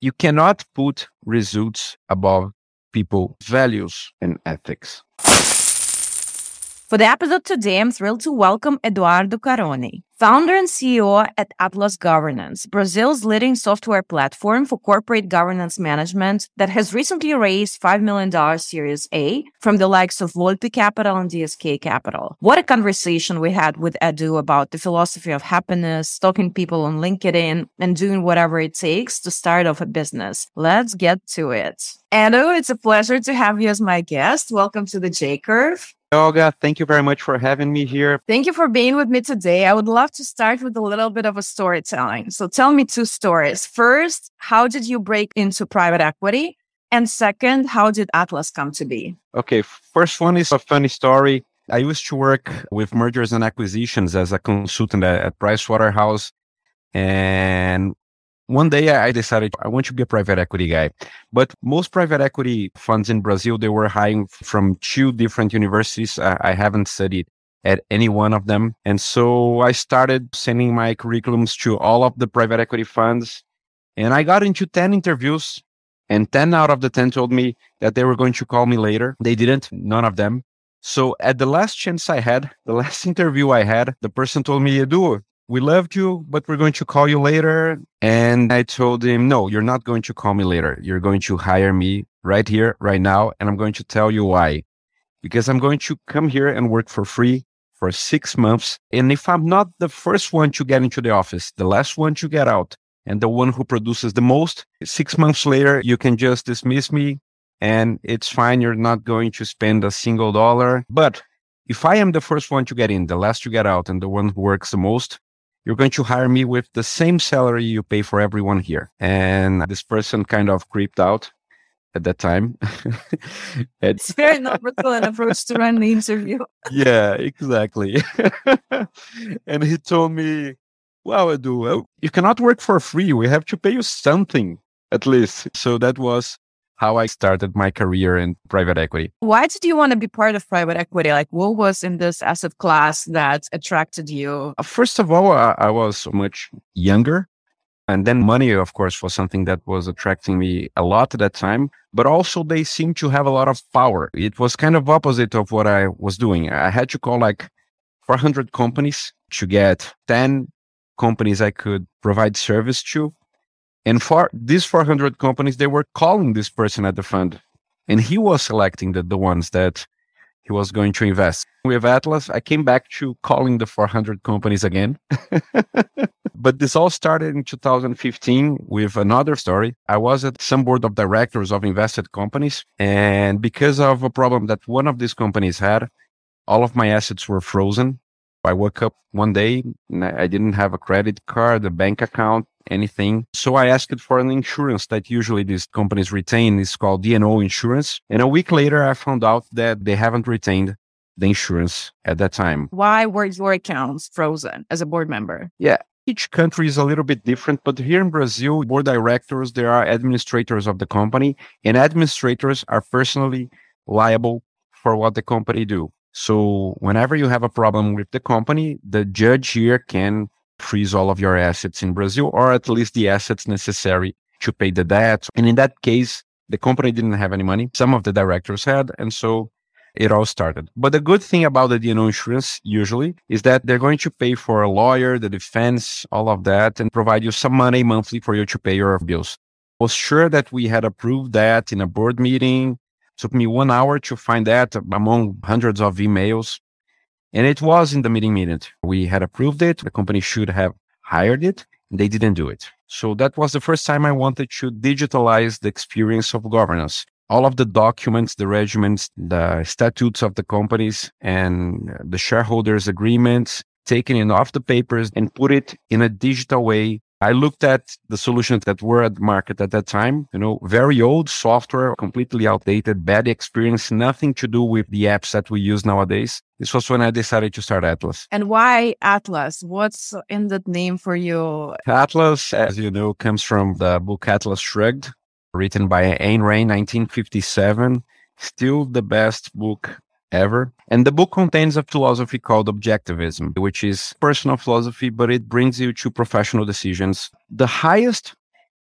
you cannot put results above people values and ethics. For the episode today, I'm thrilled to welcome Eduardo Carone, founder and CEO at Atlas Governance, Brazil's leading software platform for corporate governance management that has recently raised $5 million Series A from the likes of Volpe Capital and DSK Capital. What a conversation we had with Edu about the philosophy of happiness, stalking people on LinkedIn, and doing whatever it takes to start off a business. Let's get to it. Edu, it's a pleasure to have you as my guest. Welcome to the J Curve. Olga, thank you very much for having me here. Thank you for being with me today. I would love to start with a little bit of a storytelling. So tell me two stories. First, how did you break into private equity? And second, how did Atlas come to be? Okay, first one is a funny story. I used to work with mergers and acquisitions as a consultant at Pricewaterhouse. And one day I decided I want to be a private equity guy. But most private equity funds in Brazil, they were hiring from two different universities. I haven't studied at any one of them. And so I started sending my curriculums to all of the private equity funds. And I got into 10 interviews and 10 out of the 10 told me that they were going to call me later. They didn't, none of them. So at the last chance I had, the last interview I had, the person told me, Edu, we loved you, but we're going to call you later. And I told him, no, you're not going to call me later. You're going to hire me right here, right now. And I'm going to tell you why. Because I'm going to come here and work for free for six months. And if I'm not the first one to get into the office, the last one to get out, and the one who produces the most, six months later, you can just dismiss me and it's fine. You're not going to spend a single dollar. But if I am the first one to get in, the last to get out, and the one who works the most, you're going to hire me with the same salary you pay for everyone here. And this person kind of creeped out at that time. it's very not an approach to run the interview. yeah, exactly. and he told me, well, Edu, uh, you cannot work for free. We have to pay you something at least. So that was how I started my career in private equity. Why did you want to be part of private equity? Like, what was in this asset class that attracted you? Uh, first of all, I, I was much younger. And then money, of course, was something that was attracting me a lot at that time. But also, they seemed to have a lot of power. It was kind of opposite of what I was doing. I had to call like 400 companies to get 10 companies I could provide service to and for these 400 companies, they were calling this person at the fund. And he was selecting the, the ones that he was going to invest. With Atlas, I came back to calling the 400 companies again. but this all started in 2015 with another story. I was at some board of directors of invested companies. And because of a problem that one of these companies had, all of my assets were frozen. I woke up one day and I didn't have a credit card, a bank account, anything. So I asked for an insurance that usually these companies retain. It's called D&O insurance. And a week later, I found out that they haven't retained the insurance at that time. Why were your accounts frozen as a board member? Yeah. Each country is a little bit different, but here in Brazil, board directors, there are administrators of the company, and administrators are personally liable for what the company do. So whenever you have a problem with the company, the judge here can freeze all of your assets in Brazil, or at least the assets necessary to pay the debt. And in that case, the company didn't have any money. Some of the directors had. And so it all started. But the good thing about the D&O insurance usually is that they're going to pay for a lawyer, the defense, all of that, and provide you some money monthly for you to pay your bills. I was sure that we had approved that in a board meeting. It took me one hour to find that among hundreds of emails. And it was in the meeting minute. We had approved it. The company should have hired it. They didn't do it. So that was the first time I wanted to digitalize the experience of governance. All of the documents, the regiments, the statutes of the companies and the shareholders agreements, taken it off the papers and put it in a digital way I looked at the solutions that were at the market at that time, you know, very old software, completely outdated, bad experience, nothing to do with the apps that we use nowadays. This was when I decided to start Atlas. And why Atlas? What's in that name for you? Atlas, as you know, comes from the book Atlas Shrugged, written by Ayn Rand, 1957. Still the best book ever. And the book contains a philosophy called objectivism, which is personal philosophy, but it brings you to professional decisions. The highest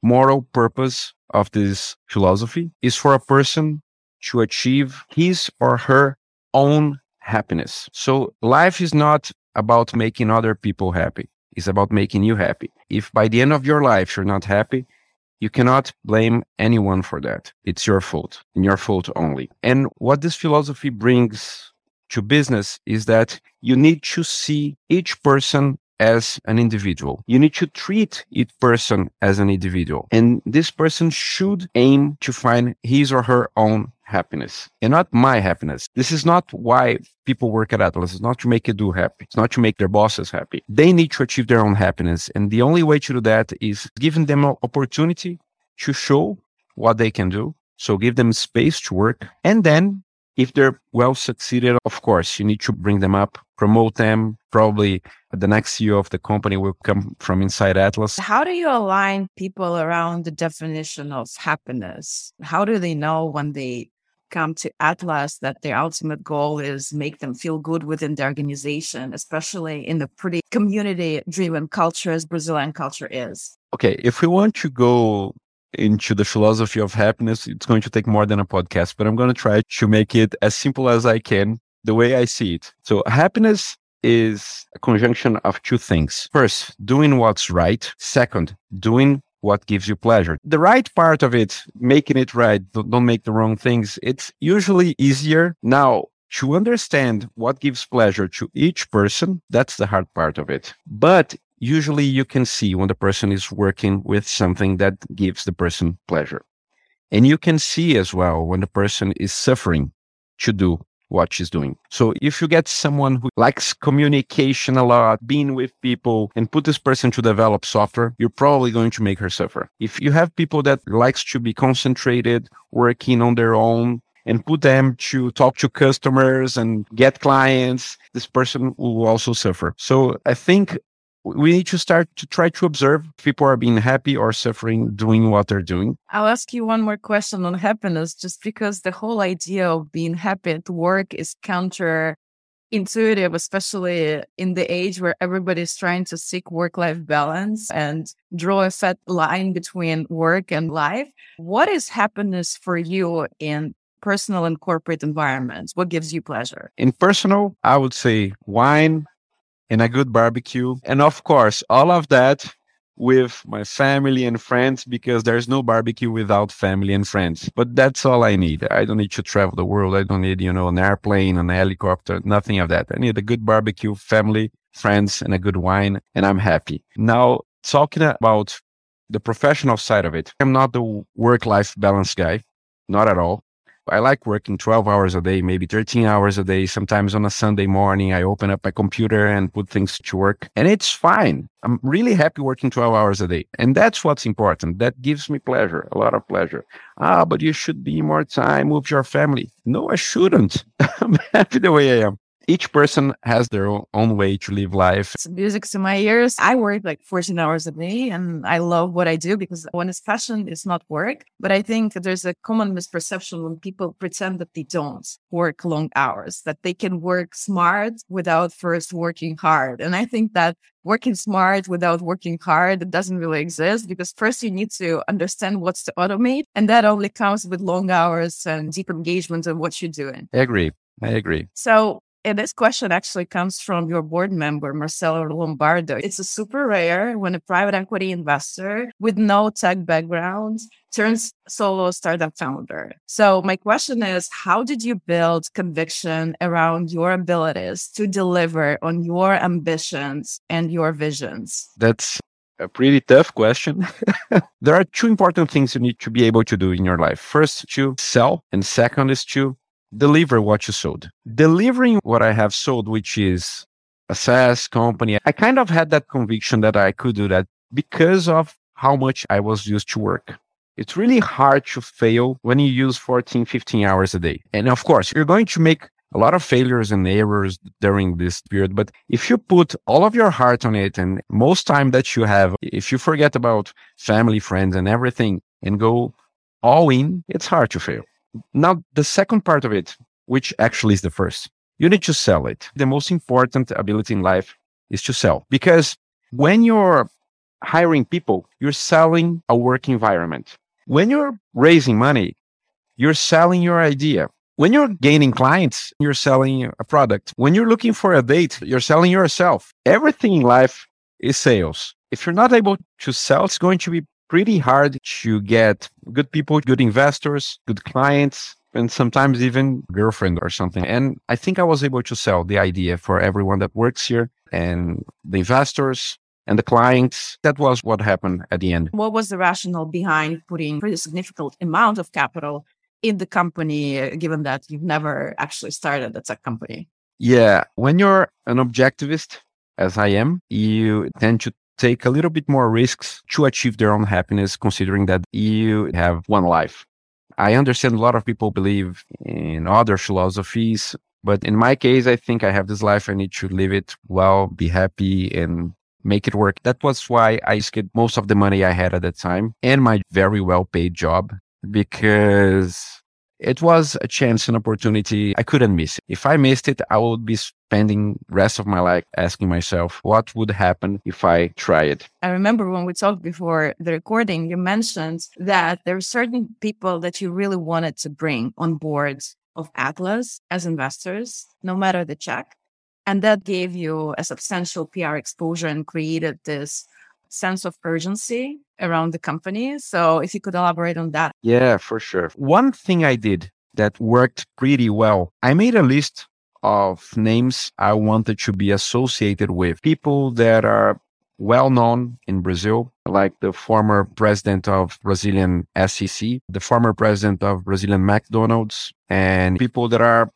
moral purpose of this philosophy is for a person to achieve his or her own happiness. So life is not about making other people happy. It's about making you happy. If by the end of your life you're not happy, you cannot blame anyone for that. It's your fault and your fault only. And what this philosophy brings to business is that you need to see each person as an individual. You need to treat each person as an individual. And this person should aim to find his or her own happiness and not my happiness. This is not why people work at Atlas. It's not to make Edu happy. It's not to make their bosses happy. They need to achieve their own happiness. And the only way to do that is giving them an opportunity to show what they can do. So give them space to work and then if they're well succeeded, of course, you need to bring them up, promote them. Probably the next CEO of the company will come from inside Atlas. How do you align people around the definition of happiness? How do they know when they come to Atlas that their ultimate goal is make them feel good within the organization, especially in the pretty community driven culture as Brazilian culture is? Okay, if we want to go into the philosophy of happiness, it's going to take more than a podcast, but I'm going to try to make it as simple as I can, the way I see it. So happiness is a conjunction of two things. First, doing what's right. Second, doing what gives you pleasure. The right part of it, making it right, don't make the wrong things. It's usually easier. Now, to understand what gives pleasure to each person, that's the hard part of it. But usually you can see when the person is working with something that gives the person pleasure. And you can see as well when the person is suffering to do what she's doing. So if you get someone who likes communication a lot, being with people and put this person to develop software, you're probably going to make her suffer. If you have people that likes to be concentrated, working on their own, and put them to talk to customers and get clients, this person will also suffer. So I think we need to start to try to observe if people are being happy or suffering doing what they're doing. I'll ask you one more question on happiness, just because the whole idea of being happy at work is counter intuitive, especially in the age where everybody's trying to seek work life balance and draw a fat line between work and life. What is happiness for you in personal and corporate environments? What gives you pleasure? In personal, I would say wine, and a good barbecue. And of course, all of that with my family and friends because there's no barbecue without family and friends. But that's all I need. I don't need to travel the world. I don't need, you know, an airplane, an helicopter, nothing of that. I need a good barbecue, family, friends, and a good wine, and I'm happy. Now, talking about the professional side of it, I'm not the work life balance guy, not at all. I like working 12 hours a day, maybe 13 hours a day. Sometimes on a Sunday morning, I open up my computer and put things to work and it's fine. I'm really happy working 12 hours a day. And that's what's important. That gives me pleasure, a lot of pleasure. Ah, but you should be more time with your family. No, I shouldn't. I'm happy the way I am each person has their own way to live life. It's music to my ears. I work like 14 hours a day and I love what I do because when it's passion, it's not work. But I think there's a common misperception when people pretend that they don't work long hours, that they can work smart without first working hard. And I think that working smart without working hard it doesn't really exist because first you need to understand what's to automate. And that only comes with long hours and deep engagement in what you're doing. I agree. I agree. So and this question actually comes from your board member, Marcelo Lombardo. It's a super rare when a private equity investor with no tech background turns solo startup founder. So my question is, how did you build conviction around your abilities to deliver on your ambitions and your visions? That's a pretty tough question. there are two important things you need to be able to do in your life. First, to sell, and second is to deliver what you sold. Delivering what I have sold, which is a SaaS company, I kind of had that conviction that I could do that because of how much I was used to work. It's really hard to fail when you use 14, 15 hours a day. And of course, you're going to make a lot of failures and errors during this period. But if you put all of your heart on it and most time that you have, if you forget about family, friends and everything and go all in, it's hard to fail. Now, the second part of it, which actually is the first, you need to sell it. The most important ability in life is to sell because when you're hiring people, you're selling a work environment. When you're raising money, you're selling your idea. When you're gaining clients, you're selling a product. When you're looking for a date, you're selling yourself. Everything in life is sales. If you're not able to sell, it's going to be pretty hard to get good people, good investors, good clients, and sometimes even girlfriend or something. And I think I was able to sell the idea for everyone that works here and the investors and the clients. That was what happened at the end. What was the rationale behind putting pretty significant amount of capital in the company, given that you've never actually started a tech company? Yeah. When you're an objectivist, as I am, you tend to take a little bit more risks to achieve their own happiness, considering that you have one life. I understand a lot of people believe in other philosophies, but in my case, I think I have this life. I need to live it well, be happy, and make it work. That was why I skipped most of the money I had at that time and my very well paid job because it was a chance, an opportunity I couldn't miss. If I missed it, I would be spending rest of my life asking myself what would happen if I try it. I remember when we talked before the recording, you mentioned that there are certain people that you really wanted to bring on board of Atlas as investors, no matter the check. And that gave you a substantial PR exposure and created this sense of urgency around the company. So if you could elaborate on that. Yeah, for sure. One thing I did that worked pretty well, I made a list of names I wanted to be associated with people that are well known in Brazil, like the former president of Brazilian SEC, the former president of Brazilian McDonald's, and people that are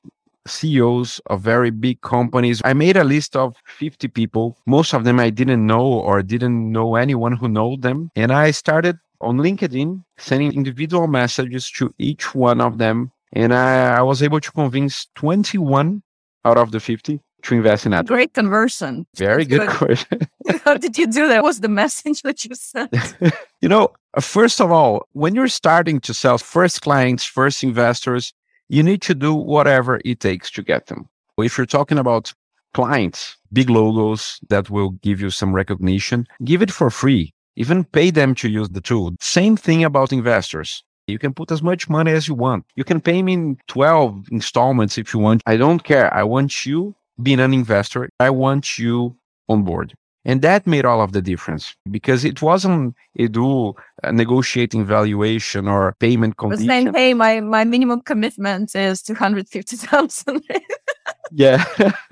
CEOs of very big companies. I made a list of 50 people. Most of them I didn't know or didn't know anyone who know them. And I started on LinkedIn sending individual messages to each one of them. And I, I was able to convince 21 out of the 50 to invest in that. Great conversion. Very good question. How did you do that? What was the message that you sent? you know, first of all, when you're starting to sell first clients, first investors, you need to do whatever it takes to get them. If you're talking about clients, big logos that will give you some recognition, give it for free. Even pay them to use the tool. Same thing about investors. You can put as much money as you want. You can pay me in 12 installments if you want. I don't care. I want you being an investor. I want you on board. And that made all of the difference because it wasn't Edu uh, negotiating valuation or payment condition. saying, hey, my, my minimum commitment is 250,000. yeah,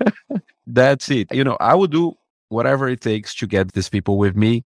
that's it. You know, I would do whatever it takes to get these people with me.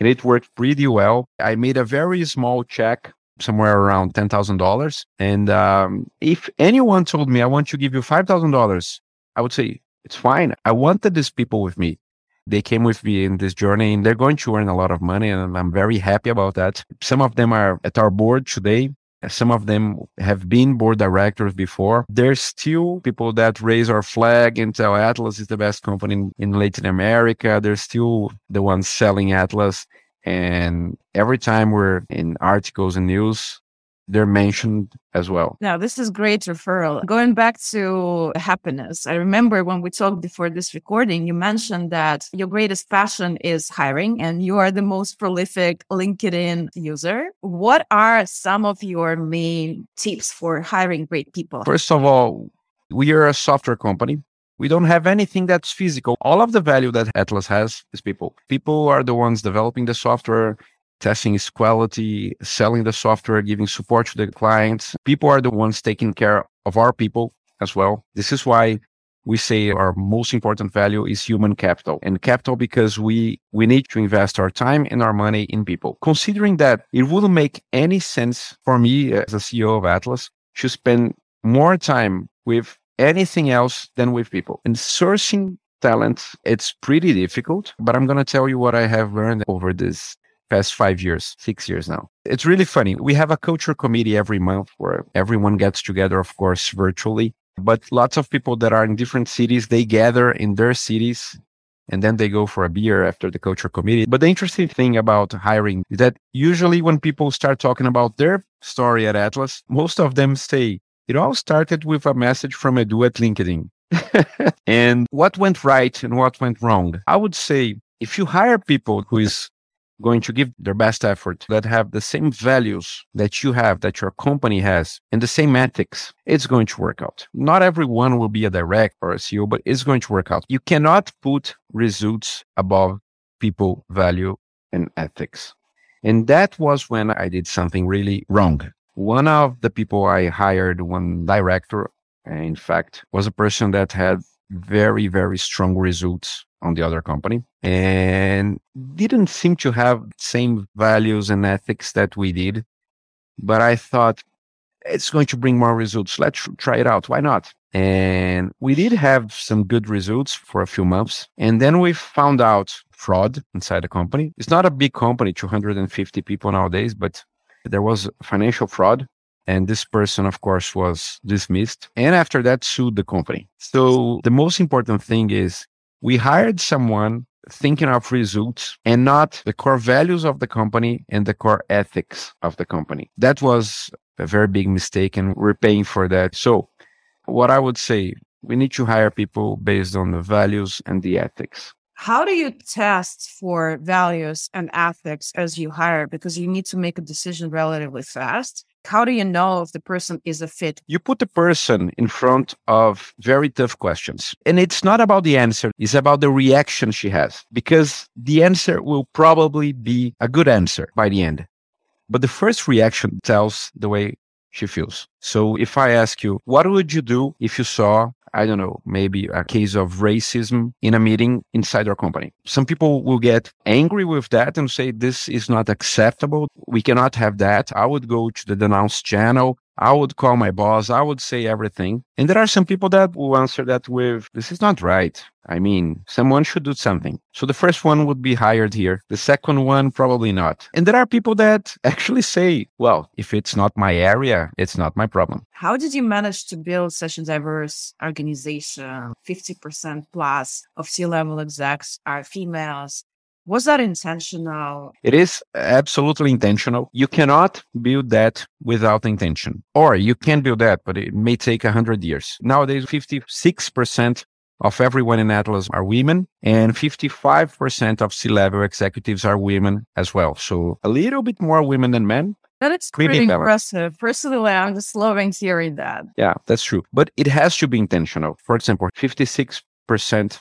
And it worked pretty well. I made a very small check somewhere around $10,000. And um, if anyone told me, I want to give you $5,000, I would say, it's fine. I wanted these people with me they came with me in this journey and they're going to earn a lot of money and I'm very happy about that. Some of them are at our board today. Some of them have been board directors before. There's still people that raise our flag and tell Atlas is the best company in, in Latin America. They're still the ones selling Atlas. And every time we're in articles and news, they're mentioned as well. Now, this is great referral. Going back to happiness, I remember when we talked before this recording, you mentioned that your greatest passion is hiring and you are the most prolific LinkedIn user. What are some of your main tips for hiring great people? First of all, we are a software company. We don't have anything that's physical. All of the value that Atlas has is people. People are the ones developing the software, testing its quality, selling the software, giving support to the clients. People are the ones taking care of our people as well. This is why we say our most important value is human capital and capital because we we need to invest our time and our money in people considering that it wouldn't make any sense for me as a ceo of atlas to spend more time with anything else than with people and sourcing talent it's pretty difficult but i'm going to tell you what i have learned over this past five years, six years now. It's really funny. We have a culture committee every month where everyone gets together, of course, virtually. But lots of people that are in different cities, they gather in their cities and then they go for a beer after the culture committee. But the interesting thing about hiring is that usually when people start talking about their story at Atlas, most of them say, it all started with a message from Edu at LinkedIn. and what went right and what went wrong? I would say if you hire people who is going to give their best effort, that have the same values that you have, that your company has, and the same ethics, it's going to work out. Not everyone will be a direct or a CEO, but it's going to work out. You cannot put results above people value and ethics. And that was when I did something really wrong. One of the people I hired, one director, in fact, was a person that had very, very strong results on the other company and didn't seem to have same values and ethics that we did. But I thought it's going to bring more results. Let's try it out. Why not? And we did have some good results for a few months. And then we found out fraud inside the company. It's not a big company, 250 people nowadays, but there was financial fraud. And this person, of course, was dismissed. And after that, sued the company. So the most important thing is we hired someone thinking of results and not the core values of the company and the core ethics of the company. That was a very big mistake and we're paying for that. So what I would say, we need to hire people based on the values and the ethics. How do you test for values and ethics as you hire? Because you need to make a decision relatively fast. How do you know if the person is a fit? You put the person in front of very tough questions. And it's not about the answer, it's about the reaction she has, because the answer will probably be a good answer by the end. But the first reaction tells the way she feels. So if I ask you, what would you do if you saw I don't know, maybe a case of racism in a meeting inside our company. Some people will get angry with that and say, this is not acceptable. We cannot have that. I would go to the denounce channel. I would call my boss. I would say everything. And there are some people that will answer that with, this is not right. I mean, someone should do something. So the first one would be hired here. The second one, probably not. And there are people that actually say, well, if it's not my area, it's not my problem. How did you manage to build such a diverse organization? 50% plus of C level execs are females. Was that intentional? It is absolutely intentional. You cannot build that without intention. Or you can build that, but it may take 100 years. Nowadays, 56% of everyone in Atlas are women, and 55% of C level executives are women as well. So a little bit more women than men. That is pretty impressive. Personally, I'm just loving hearing that. Yeah, that's true. But it has to be intentional. For example, 56%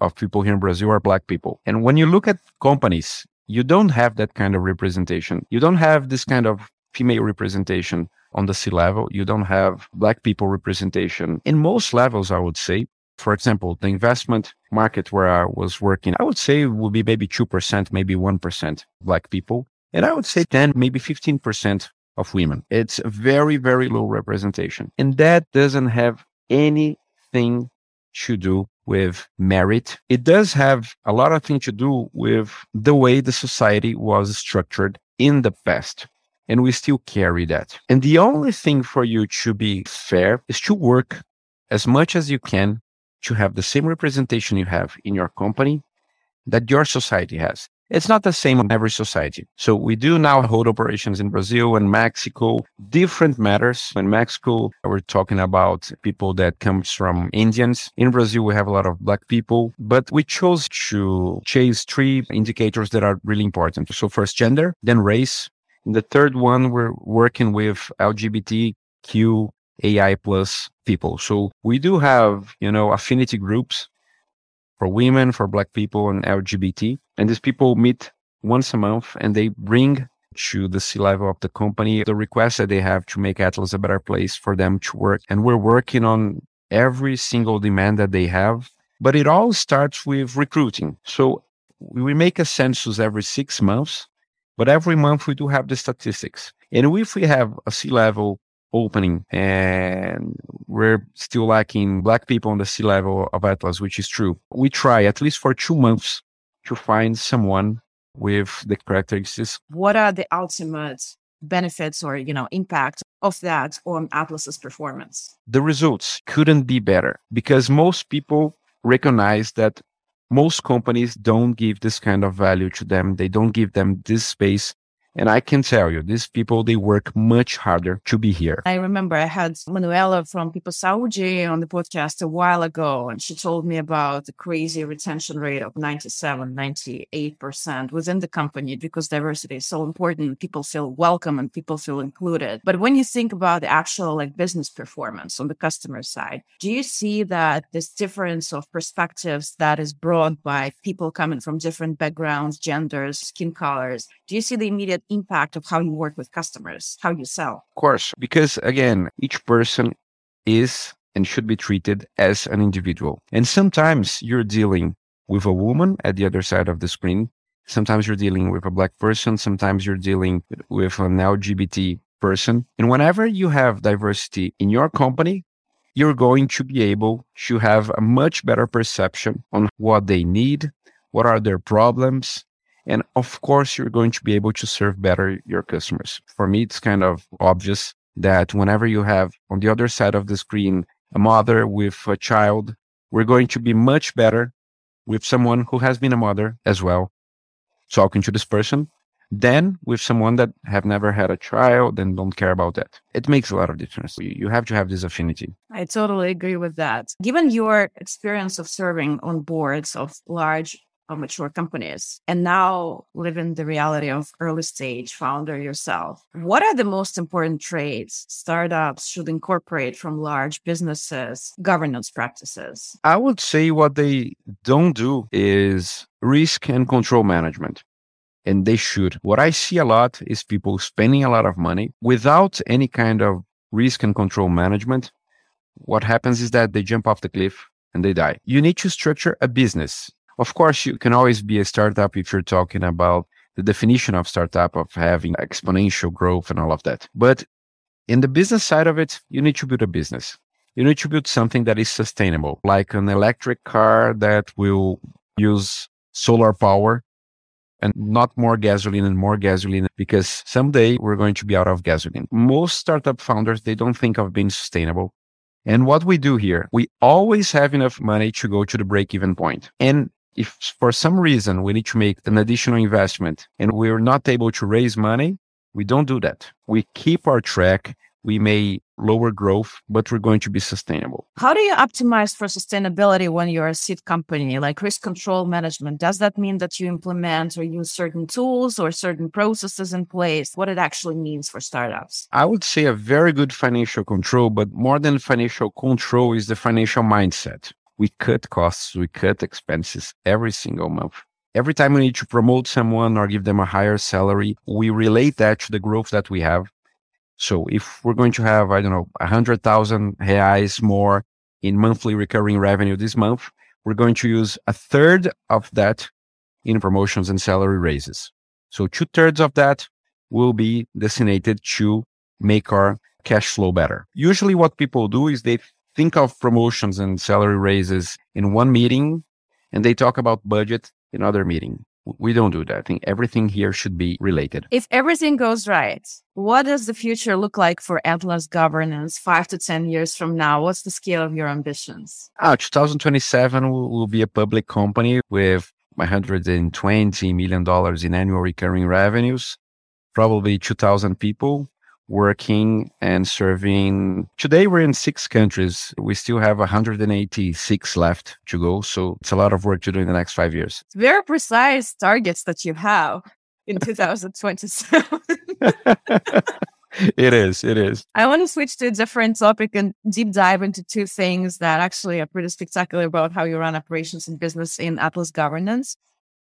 of people here in Brazil are black people. And when you look at companies, you don't have that kind of representation. You don't have this kind of female representation on the C level. You don't have black people representation in most levels, I would say. For example, the investment market where I was working, I would say would be maybe 2%, maybe 1% black people. And I would say 10, maybe 15% of women. It's a very, very low representation. And that doesn't have anything to do with merit. It does have a lot of things to do with the way the society was structured in the past. And we still carry that. And the only thing for you to be fair is to work as much as you can to have the same representation you have in your company that your society has. It's not the same in every society. So we do now hold operations in Brazil and Mexico, different matters. In Mexico, we're talking about people that comes from Indians. In Brazil, we have a lot of black people, but we chose to chase three indicators that are really important. So first gender, then race. And the third one, we're working with LGBTQ AI plus people. So we do have, you know, affinity groups for women, for black people and LGBT. And these people meet once a month and they bring to the C level of the company the requests that they have to make Atlas a better place for them to work. And we're working on every single demand that they have. But it all starts with recruiting. So we make a census every six months, but every month we do have the statistics. And if we have a C level opening and we're still lacking black people on the C level of Atlas, which is true. We try at least for two months to find someone with the characteristics. What are the ultimate benefits or, you know, impact of that on Atlas's performance? The results couldn't be better because most people recognize that most companies don't give this kind of value to them. They don't give them this space And I can tell you, these people, they work much harder to be here. I remember I had Manuela from People Saúde on the podcast a while ago, and she told me about the crazy retention rate of 97, 98% within the company because diversity is so important. People feel welcome and people feel included. But when you think about the actual like business performance on the customer side, do you see that this difference of perspectives that is brought by people coming from different backgrounds, genders, skin colors? Do you see the immediate impact of how you work with customers, how you sell? Of course, because again, each person is and should be treated as an individual. And sometimes you're dealing with a woman at the other side of the screen. Sometimes you're dealing with a black person. Sometimes you're dealing with an LGBT person. And whenever you have diversity in your company, you're going to be able to have a much better perception on what they need, what are their problems, and of course, you're going to be able to serve better your customers. For me, it's kind of obvious that whenever you have on the other side of the screen a mother with a child, we're going to be much better with someone who has been a mother as well, talking to this person, than with someone that have never had a child and don't care about that. It makes a lot of difference. You have to have this affinity. I totally agree with that. Given your experience of serving on boards of large of mature companies and now living the reality of early stage founder yourself. What are the most important traits startups should incorporate from large businesses, governance practices? I would say what they don't do is risk and control management. And they should. What I see a lot is people spending a lot of money without any kind of risk and control management. What happens is that they jump off the cliff and they die. You need to structure a business of course, you can always be a startup if you're talking about the definition of startup of having exponential growth and all of that. But in the business side of it, you need to build a business. You need to build something that is sustainable, like an electric car that will use solar power and not more gasoline and more gasoline because someday we're going to be out of gasoline. Most startup founders, they don't think of being sustainable. And what we do here, we always have enough money to go to the break even point. And if for some reason we need to make an additional investment and we're not able to raise money, we don't do that. We keep our track. We may lower growth, but we're going to be sustainable. How do you optimize for sustainability when you're a seed company, like risk control management? Does that mean that you implement or use certain tools or certain processes in place? What it actually means for startups? I would say a very good financial control, but more than financial control is the financial mindset we cut costs, we cut expenses every single month. Every time we need to promote someone or give them a higher salary, we relate that to the growth that we have. So if we're going to have, I don't know, 100,000 reais more in monthly recurring revenue this month, we're going to use a third of that in promotions and salary raises. So two thirds of that will be designated to make our cash flow better. Usually what people do is they think of promotions and salary raises in one meeting and they talk about budget in other meeting. We don't do that. I think everything here should be related. If everything goes right, what does the future look like for Atlas governance five to 10 years from now? What's the scale of your ambitions? Ah, 2027 will, will be a public company with $120 million in annual recurring revenues, probably 2,000 people working and serving. Today we're in six countries. We still have 186 left to go. So it's a lot of work to do in the next five years. Very precise targets that you have in 2027. it is. It is. I want to switch to a different topic and deep dive into two things that actually are pretty spectacular about how you run operations and business in Atlas governance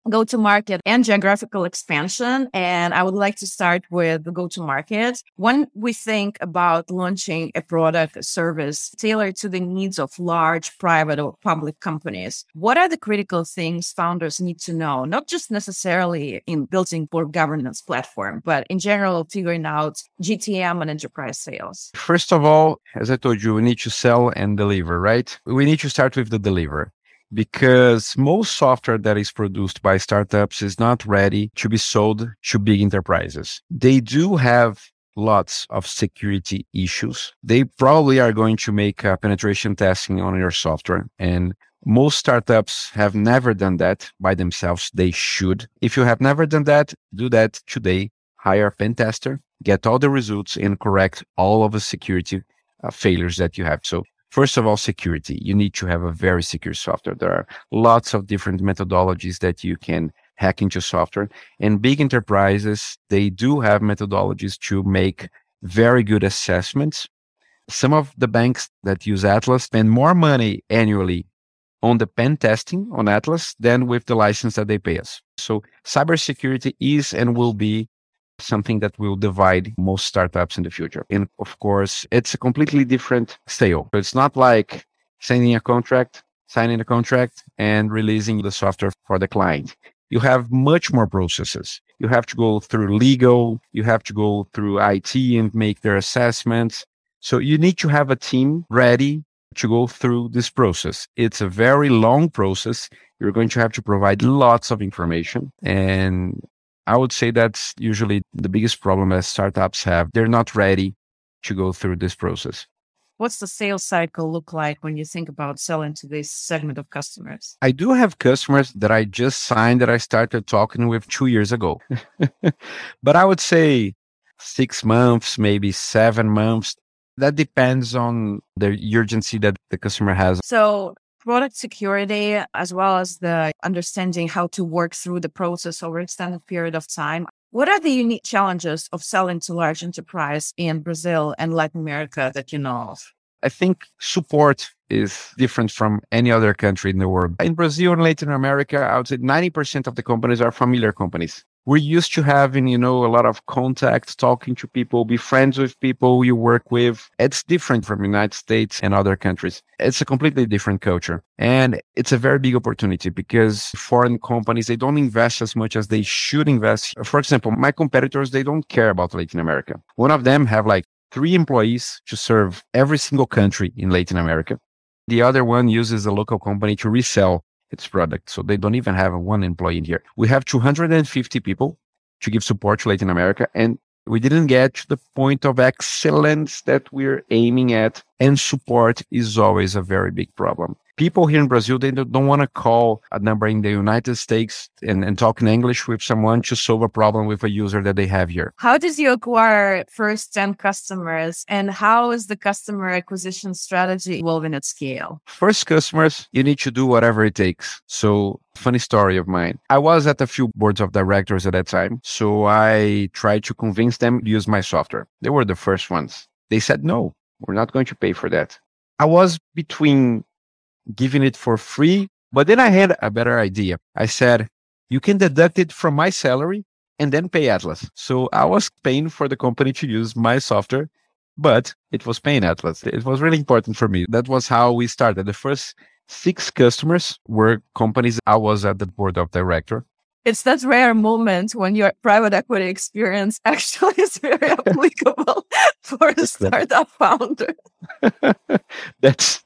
go to market and geographical expansion. And I would like to start with the go to market. When we think about launching a product, a service tailored to the needs of large private or public companies, what are the critical things founders need to know? Not just necessarily in building board governance platform, but in general, figuring out GTM and enterprise sales. First of all, as I told you, we need to sell and deliver, right? We need to start with the deliver because most software that is produced by startups is not ready to be sold to big enterprises. They do have lots of security issues. They probably are going to make a penetration testing on your software and most startups have never done that by themselves. They should. If you have never done that, do that today hire a pen tester, get all the results, and correct all of the security uh, failures that you have. So First of all, security. You need to have a very secure software. There are lots of different methodologies that you can hack into software. And big enterprises, they do have methodologies to make very good assessments. Some of the banks that use Atlas spend more money annually on the pen testing on Atlas than with the license that they pay us. So cybersecurity is and will be something that will divide most startups in the future. And of course, it's a completely different sale. So it's not like sending a contract, signing a contract, and releasing the software for the client. You have much more processes. You have to go through legal, you have to go through IT and make their assessments. So you need to have a team ready to go through this process. It's a very long process. You're going to have to provide lots of information. And I would say that's usually the biggest problem that startups have. They're not ready to go through this process. What's the sales cycle look like when you think about selling to this segment of customers? I do have customers that I just signed that I started talking with two years ago. but I would say six months, maybe seven months. That depends on the urgency that the customer has. So product security as well as the understanding how to work through the process over extended period of time. What are the unique challenges of selling to large enterprise in Brazil and Latin America that you know of? I think support is different from any other country in the world. In Brazil and Latin America, I would say 90% of the companies are familiar companies we're used to having, you know, a lot of contacts, talking to people, be friends with people you work with. It's different from United States and other countries. It's a completely different culture. And it's a very big opportunity because foreign companies, they don't invest as much as they should invest. For example, my competitors, they don't care about Latin America. One of them have like three employees to serve every single country in Latin America. The other one uses a local company to resell its product. So they don't even have one employee in here. We have 250 people to give support to Latin America. And we didn't get to the point of excellence that we're aiming at. And support is always a very big problem people here in Brazil, they don't want to call a number in the United States and, and talk in English with someone to solve a problem with a user that they have here. How did you acquire first 10 customers and how is the customer acquisition strategy evolving at scale? First customers, you need to do whatever it takes. So funny story of mine. I was at a few boards of directors at that time. So I tried to convince them to use my software. They were the first ones. They said, no, we're not going to pay for that. I was between giving it for free. But then I had a better idea. I said, you can deduct it from my salary and then pay Atlas. So I was paying for the company to use my software, but it was paying Atlas. It was really important for me. That was how we started. The first six customers were companies I was at the board of director it's that rare moment when your private equity experience actually is very applicable for a startup founder. that's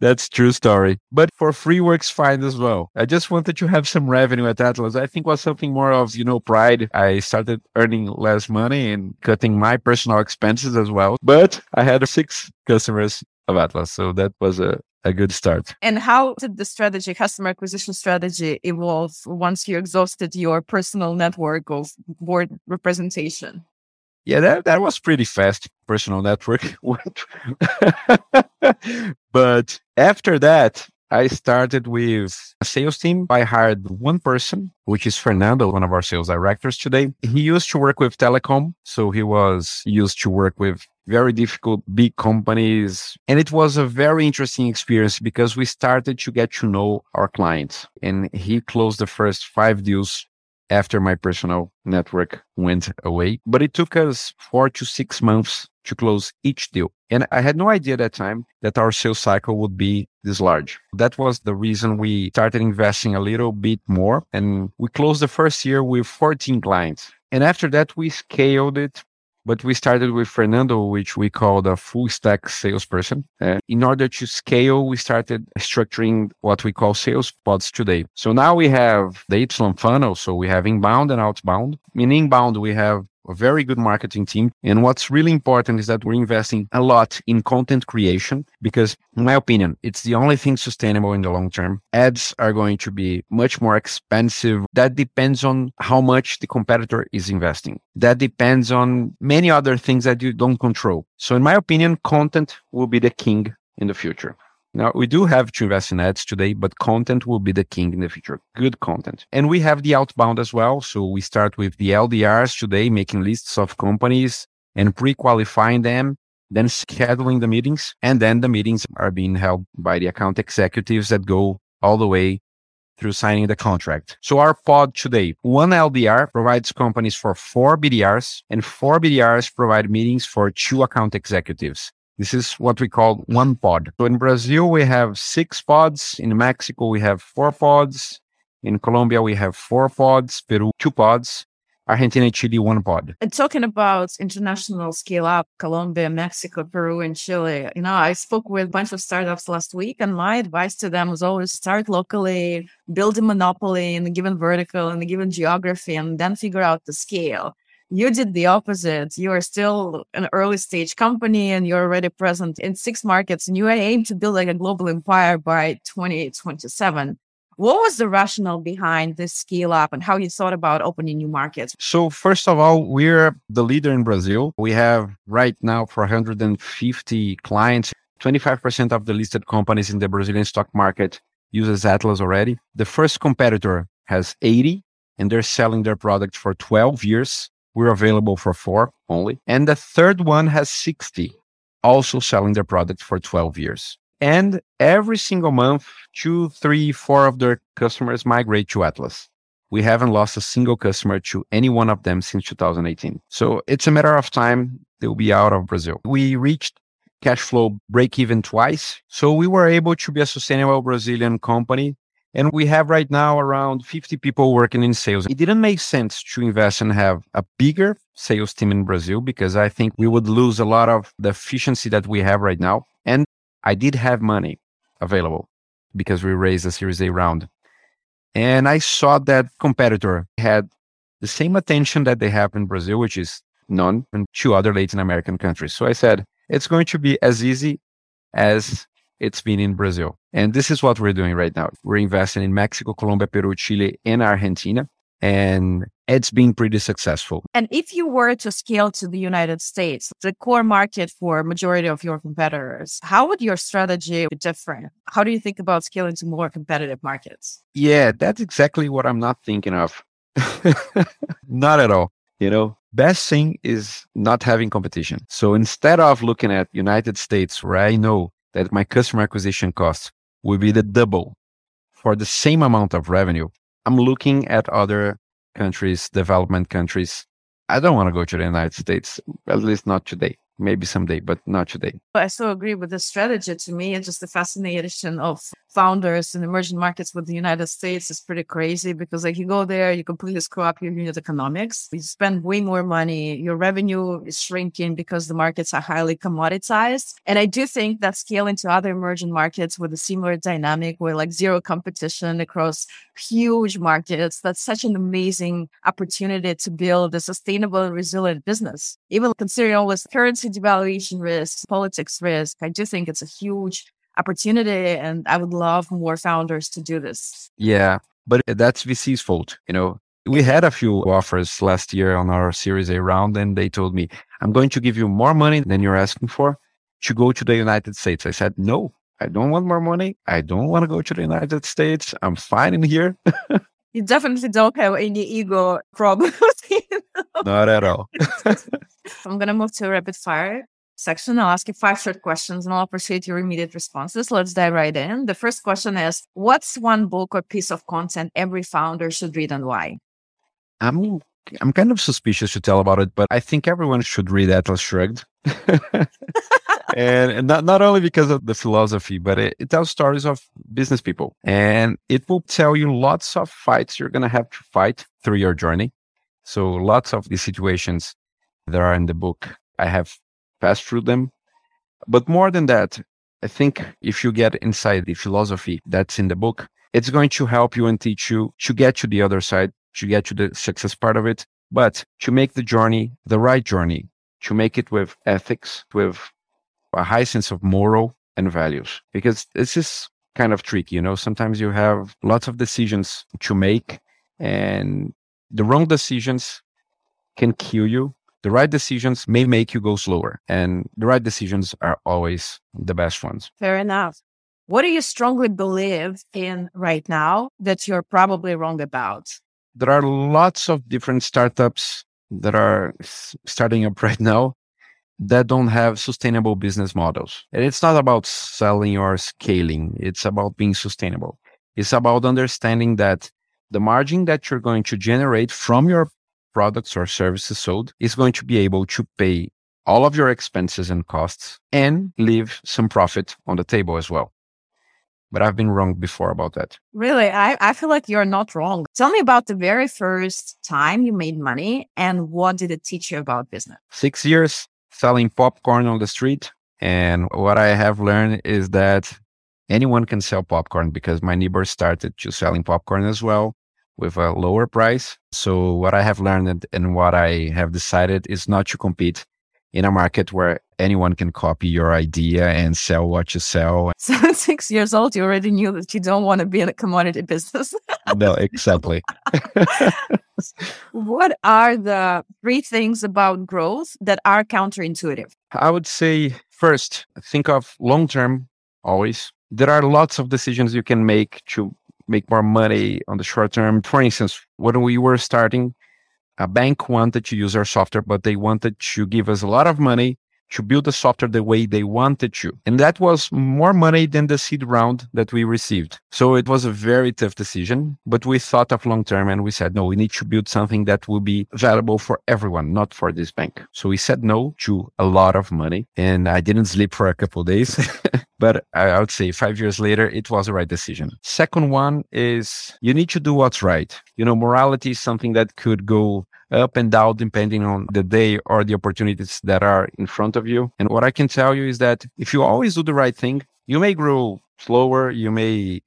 that's true story. But for free works fine as well. I just wanted to have some revenue at Atlas. I think was something more of, you know, pride. I started earning less money and cutting my personal expenses as well. But I had six customers of Atlas. So that was a, a good start. And how did the strategy, customer acquisition strategy, evolve once you exhausted your personal network of board representation? Yeah, that, that was pretty fast, personal network. but after that, I started with a sales team. I hired one person, which is Fernando, one of our sales directors today. Mm-hmm. He used to work with telecom. So he was used to work with very difficult big companies. And it was a very interesting experience because we started to get to know our clients and he closed the first five deals after my personal network went away. But it took us four to six months to close each deal. And I had no idea at that time that our sales cycle would be this large. That was the reason we started investing a little bit more. And we closed the first year with 14 clients. And after that, we scaled it but we started with Fernando, which we called a full stack salesperson. Uh, in order to scale, we started structuring what we call sales pods today. So now we have the Y funnel. So we have inbound and outbound. In inbound, we have a very good marketing team. And what's really important is that we're investing a lot in content creation because, in my opinion, it's the only thing sustainable in the long term. Ads are going to be much more expensive. That depends on how much the competitor is investing. That depends on many other things that you don't control. So, in my opinion, content will be the king in the future. Now, we do have to invest in ads today, but content will be the king in the future. Good content. And we have the outbound as well. So we start with the LDRs today, making lists of companies and pre qualifying them, then scheduling the meetings. And then the meetings are being held by the account executives that go all the way through signing the contract. So our pod today, one LDR provides companies for four BDRs and four BDRs provide meetings for two account executives. This is what we call one pod. So in Brazil, we have six pods. In Mexico, we have four pods. In Colombia, we have four pods. Peru, two pods. Argentina, Chile, one pod. And talking about international scale up, Colombia, Mexico, Peru, and Chile, you know, I spoke with a bunch of startups last week, and my advice to them was always start locally, build a monopoly in a given vertical, in a given geography, and then figure out the scale you did the opposite. You are still an early stage company and you're already present in six markets and you aim to build like a global empire by 2027. What was the rationale behind this scale up and how you thought about opening new markets? So, first of all, we're the leader in Brazil. We have right now 450 clients. 25% of the listed companies in the Brazilian stock market uses Atlas already. The first competitor has 80 and they're selling their product for 12 years. We're available for four only. And the third one has 60, also selling their product for 12 years. And every single month, two, three, four of their customers migrate to Atlas. We haven't lost a single customer to any one of them since 2018. So it's a matter of time they'll be out of Brazil. We reached cash flow break even twice. So we were able to be a sustainable Brazilian company and we have right now around 50 people working in sales. It didn't make sense to invest and have a bigger sales team in Brazil because I think we would lose a lot of the efficiency that we have right now. And I did have money available because we raised a Series A round. And I saw that competitor had the same attention that they have in Brazil, which is none, and two other Latin American countries. So I said, it's going to be as easy as it's been in Brazil. And this is what we're doing right now. We're investing in Mexico, Colombia, Peru, Chile, and Argentina. And it's been pretty successful. And if you were to scale to the United States, the core market for majority of your competitors, how would your strategy be different? How do you think about scaling to more competitive markets? Yeah, that's exactly what I'm not thinking of. not at all. You know, best thing is not having competition. So instead of looking at United States where I know that my customer acquisition cost will be the double for the same amount of revenue, I'm looking at other countries, development countries. I don't want to go to the United States, at least not today maybe someday, but not today. I so agree with the strategy. To me, it's just the fascination of founders in emerging markets with the United States is pretty crazy because like you go there, you completely screw up your unit economics. You spend way more money. Your revenue is shrinking because the markets are highly commoditized. And I do think that scaling to other emerging markets with a similar dynamic where like zero competition across huge markets, that's such an amazing opportunity to build a sustainable and resilient business. Even considering all this currency devaluation risk, politics risk. I do think it's a huge opportunity and I would love more founders to do this. Yeah, but that's VC's fault. You know, we had a few offers last year on our Series A round and they told me, I'm going to give you more money than you're asking for to go to the United States. I said, no, I don't want more money. I don't want to go to the United States. I'm fine in here. you definitely don't have any ego problems. Not at all. I'm going to move to rapid fire section. I'll ask you five short questions and I'll appreciate your immediate responses. Let's dive right in. The first question is What's one book or piece of content every founder should read and why? I'm I'm kind of suspicious to tell about it, but I think everyone should read Atlas Shrugged. and, and, not, not only because of the philosophy, but it, it, tells stories of business people and it will tell you lots of fights you're going to have to fight through your journey. So lots of the situations that are in the book, I have passed through them. But more than that, I think if you get inside the philosophy that's in the book, it's going to help you and teach you to get to the other side, to get to the success part of it. But to make the journey the right journey, to make it with ethics, with a high sense of moral and values, because this is kind of tricky. You know, sometimes you have lots of decisions to make and the wrong decisions can kill you. The right decisions may make you go slower and the right decisions are always the best ones. Fair enough. What do you strongly believe in right now that you're probably wrong about? There are lots of different startups that are starting up right now that don't have sustainable business models. And it's not about selling or scaling. It's about being sustainable. It's about understanding that the margin that you're going to generate from your products or services sold is going to be able to pay all of your expenses and costs and leave some profit on the table as well. But I've been wrong before about that. Really? I, I feel like you're not wrong. Tell me about the very first time you made money and what did it teach you about business? Six years selling popcorn on the street. And what I have learned is that anyone can sell popcorn because my neighbor started to selling popcorn as well with a lower price. So what I have learned and what I have decided is not to compete in a market where anyone can copy your idea and sell what you sell. So at six years old, you already knew that you don't want to be in a commodity business. no, exactly. what are the three things about growth that are counterintuitive? I would say first, think of long term always. There are lots of decisions you can make to make more money on the short term. For instance, when we were starting, a bank wanted to use our software, but they wanted to give us a lot of money to build the software the way they wanted to. And that was more money than the seed round that we received. So it was a very tough decision, but we thought of long term and we said, no, we need to build something that will be valuable for everyone, not for this bank. So we said no to a lot of money and I didn't sleep for a couple days. but I would say five years later, it was the right decision. Second one is you need to do what's right. You know, morality is something that could go up and down depending on the day or the opportunities that are in front of you. And what I can tell you is that if you always do the right thing, you may grow slower. You may,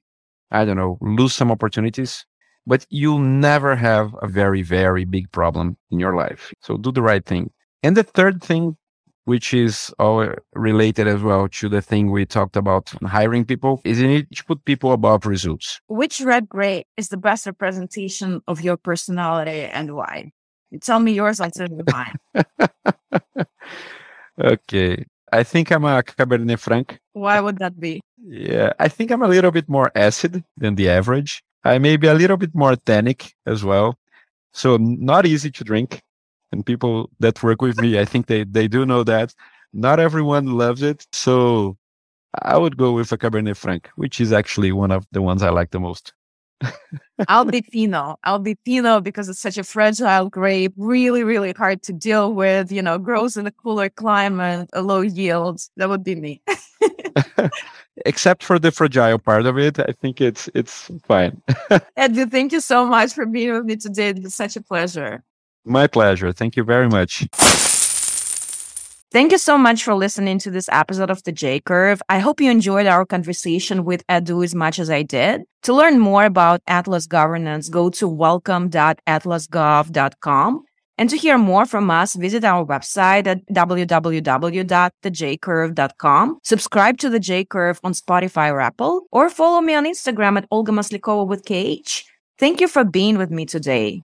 I don't know, lose some opportunities, but you'll never have a very, very big problem in your life. So do the right thing. And the third thing, which is all related as well to the thing we talked about hiring people, is you need to put people above results. Which red gray is the best representation of your personality and why? Tell me yours, I'll tell you mine. okay. I think I'm a Cabernet Franc. Why would that be? Yeah, I think I'm a little bit more acid than the average. I may be a little bit more tannic as well. So not easy to drink. And people that work with me, I think they, they do know that. Not everyone loves it. So I would go with a Cabernet Franc, which is actually one of the ones I like the most. I'll be Pinot. I'll be Pinot because it's such a fragile grape, really, really hard to deal with, you know, grows in a cooler climate, a low yield. That would be me. Except for the fragile part of it, I think it's it's fine. Edu, thank you so much for being with me today. It's such a pleasure. My pleasure. Thank you very much. Thank you so much for listening to this episode of the J Curve. I hope you enjoyed our conversation with Edu as much as I did. To learn more about Atlas governance, go to welcome.atlasgov.com. And to hear more from us, visit our website at www.thejcurve.com. Subscribe to the J Curve on Spotify or Apple, or follow me on Instagram at Olga Maslikhova with KH. Thank you for being with me today.